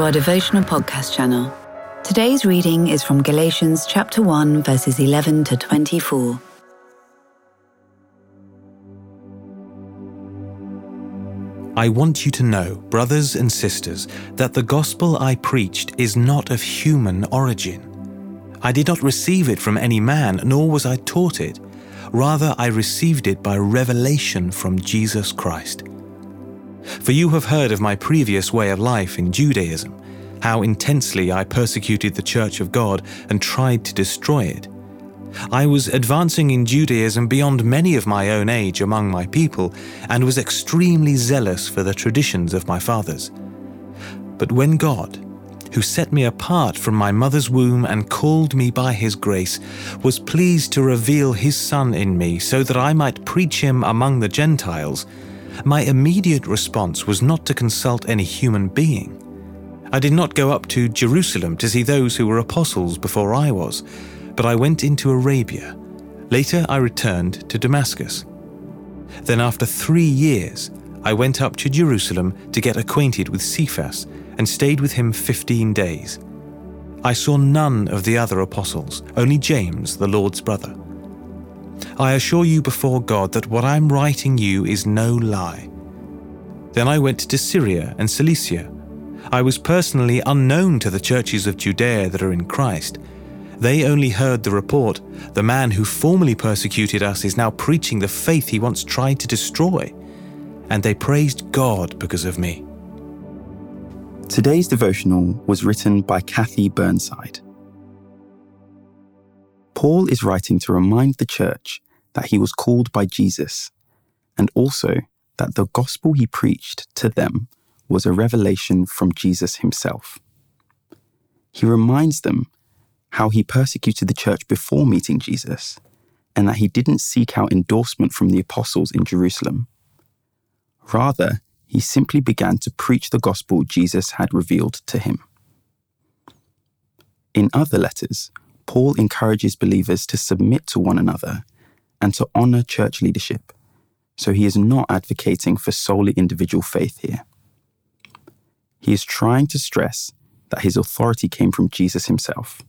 our devotional podcast channel. Today's reading is from Galatians chapter 1 verses 11 to 24. I want you to know, brothers and sisters, that the gospel I preached is not of human origin. I did not receive it from any man, nor was I taught it. Rather, I received it by revelation from Jesus Christ. For you have heard of my previous way of life in Judaism, how intensely I persecuted the Church of God and tried to destroy it. I was advancing in Judaism beyond many of my own age among my people, and was extremely zealous for the traditions of my fathers. But when God, who set me apart from my mother's womb and called me by his grace, was pleased to reveal his Son in me so that I might preach him among the Gentiles, my immediate response was not to consult any human being. I did not go up to Jerusalem to see those who were apostles before I was, but I went into Arabia. Later, I returned to Damascus. Then, after three years, I went up to Jerusalem to get acquainted with Cephas and stayed with him fifteen days. I saw none of the other apostles, only James, the Lord's brother. I assure you before God that what I'm writing you is no lie. Then I went to Syria and Cilicia. I was personally unknown to the churches of Judea that are in Christ. They only heard the report the man who formerly persecuted us is now preaching the faith he once tried to destroy. And they praised God because of me. Today's devotional was written by Kathy Burnside. Paul is writing to remind the church that he was called by Jesus, and also that the gospel he preached to them was a revelation from Jesus himself. He reminds them how he persecuted the church before meeting Jesus, and that he didn't seek out endorsement from the apostles in Jerusalem. Rather, he simply began to preach the gospel Jesus had revealed to him. In other letters, Paul encourages believers to submit to one another and to honor church leadership, so he is not advocating for solely individual faith here. He is trying to stress that his authority came from Jesus himself,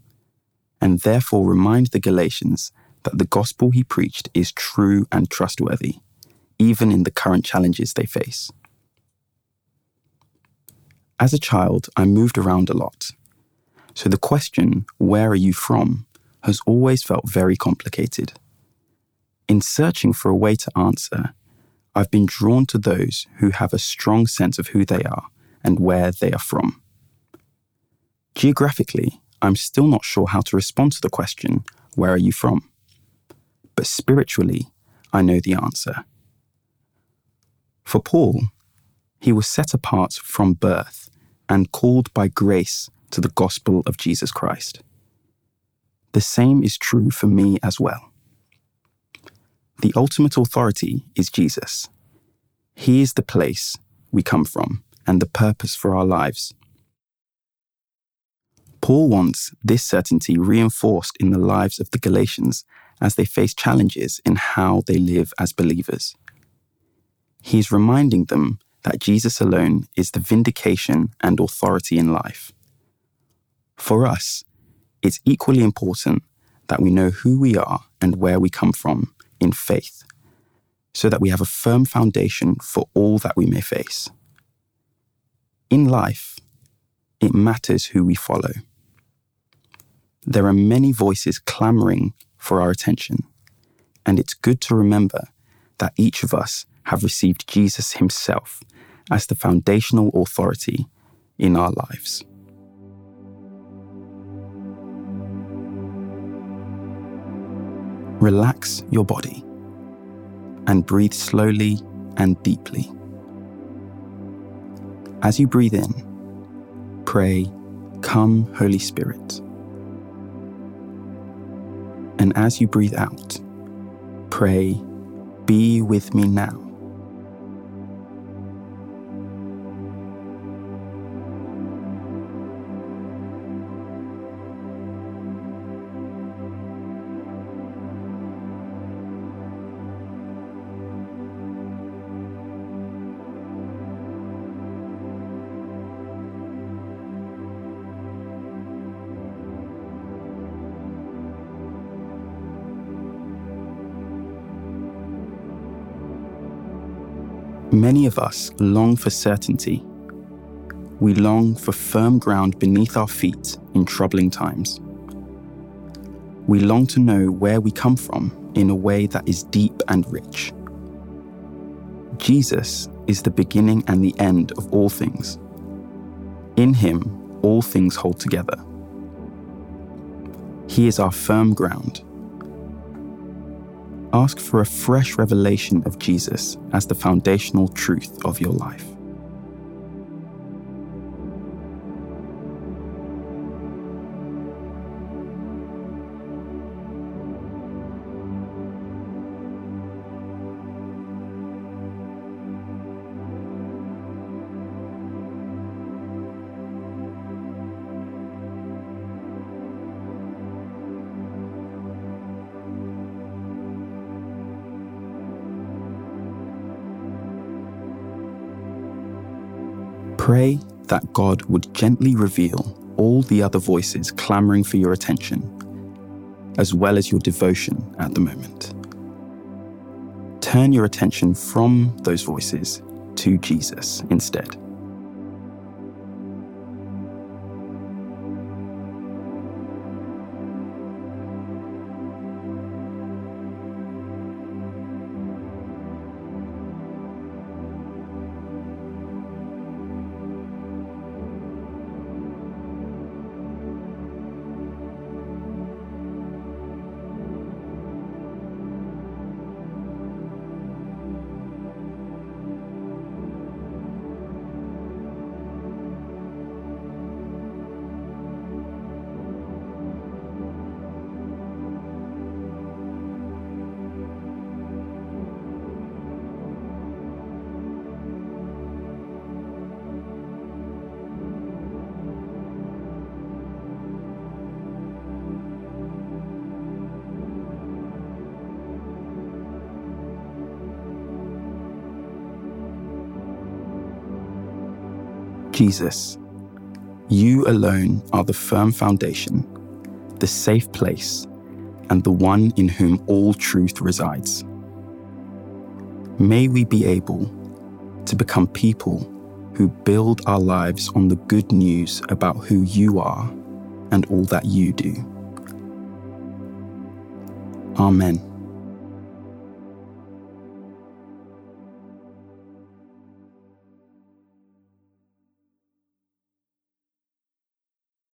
and therefore remind the Galatians that the gospel he preached is true and trustworthy, even in the current challenges they face. As a child, I moved around a lot. So the question, where are you from, has always felt very complicated. In searching for a way to answer, I've been drawn to those who have a strong sense of who they are and where they are from. Geographically, I'm still not sure how to respond to the question, Where are you from? But spiritually, I know the answer. For Paul, he was set apart from birth and called by grace to the gospel of Jesus Christ. The same is true for me as well. The ultimate authority is Jesus. He is the place we come from and the purpose for our lives. Paul wants this certainty reinforced in the lives of the Galatians as they face challenges in how they live as believers. He is reminding them that Jesus alone is the vindication and authority in life. For us, it's equally important that we know who we are and where we come from in faith, so that we have a firm foundation for all that we may face. In life, it matters who we follow. There are many voices clamoring for our attention, and it's good to remember that each of us have received Jesus himself as the foundational authority in our lives. Relax your body and breathe slowly and deeply. As you breathe in, pray, Come, Holy Spirit. And as you breathe out, pray, Be with me now. Many of us long for certainty. We long for firm ground beneath our feet in troubling times. We long to know where we come from in a way that is deep and rich. Jesus is the beginning and the end of all things. In him, all things hold together. He is our firm ground. Ask for a fresh revelation of Jesus as the foundational truth of your life. Pray that God would gently reveal all the other voices clamoring for your attention, as well as your devotion at the moment. Turn your attention from those voices to Jesus instead. Jesus, you alone are the firm foundation, the safe place, and the one in whom all truth resides. May we be able to become people who build our lives on the good news about who you are and all that you do. Amen.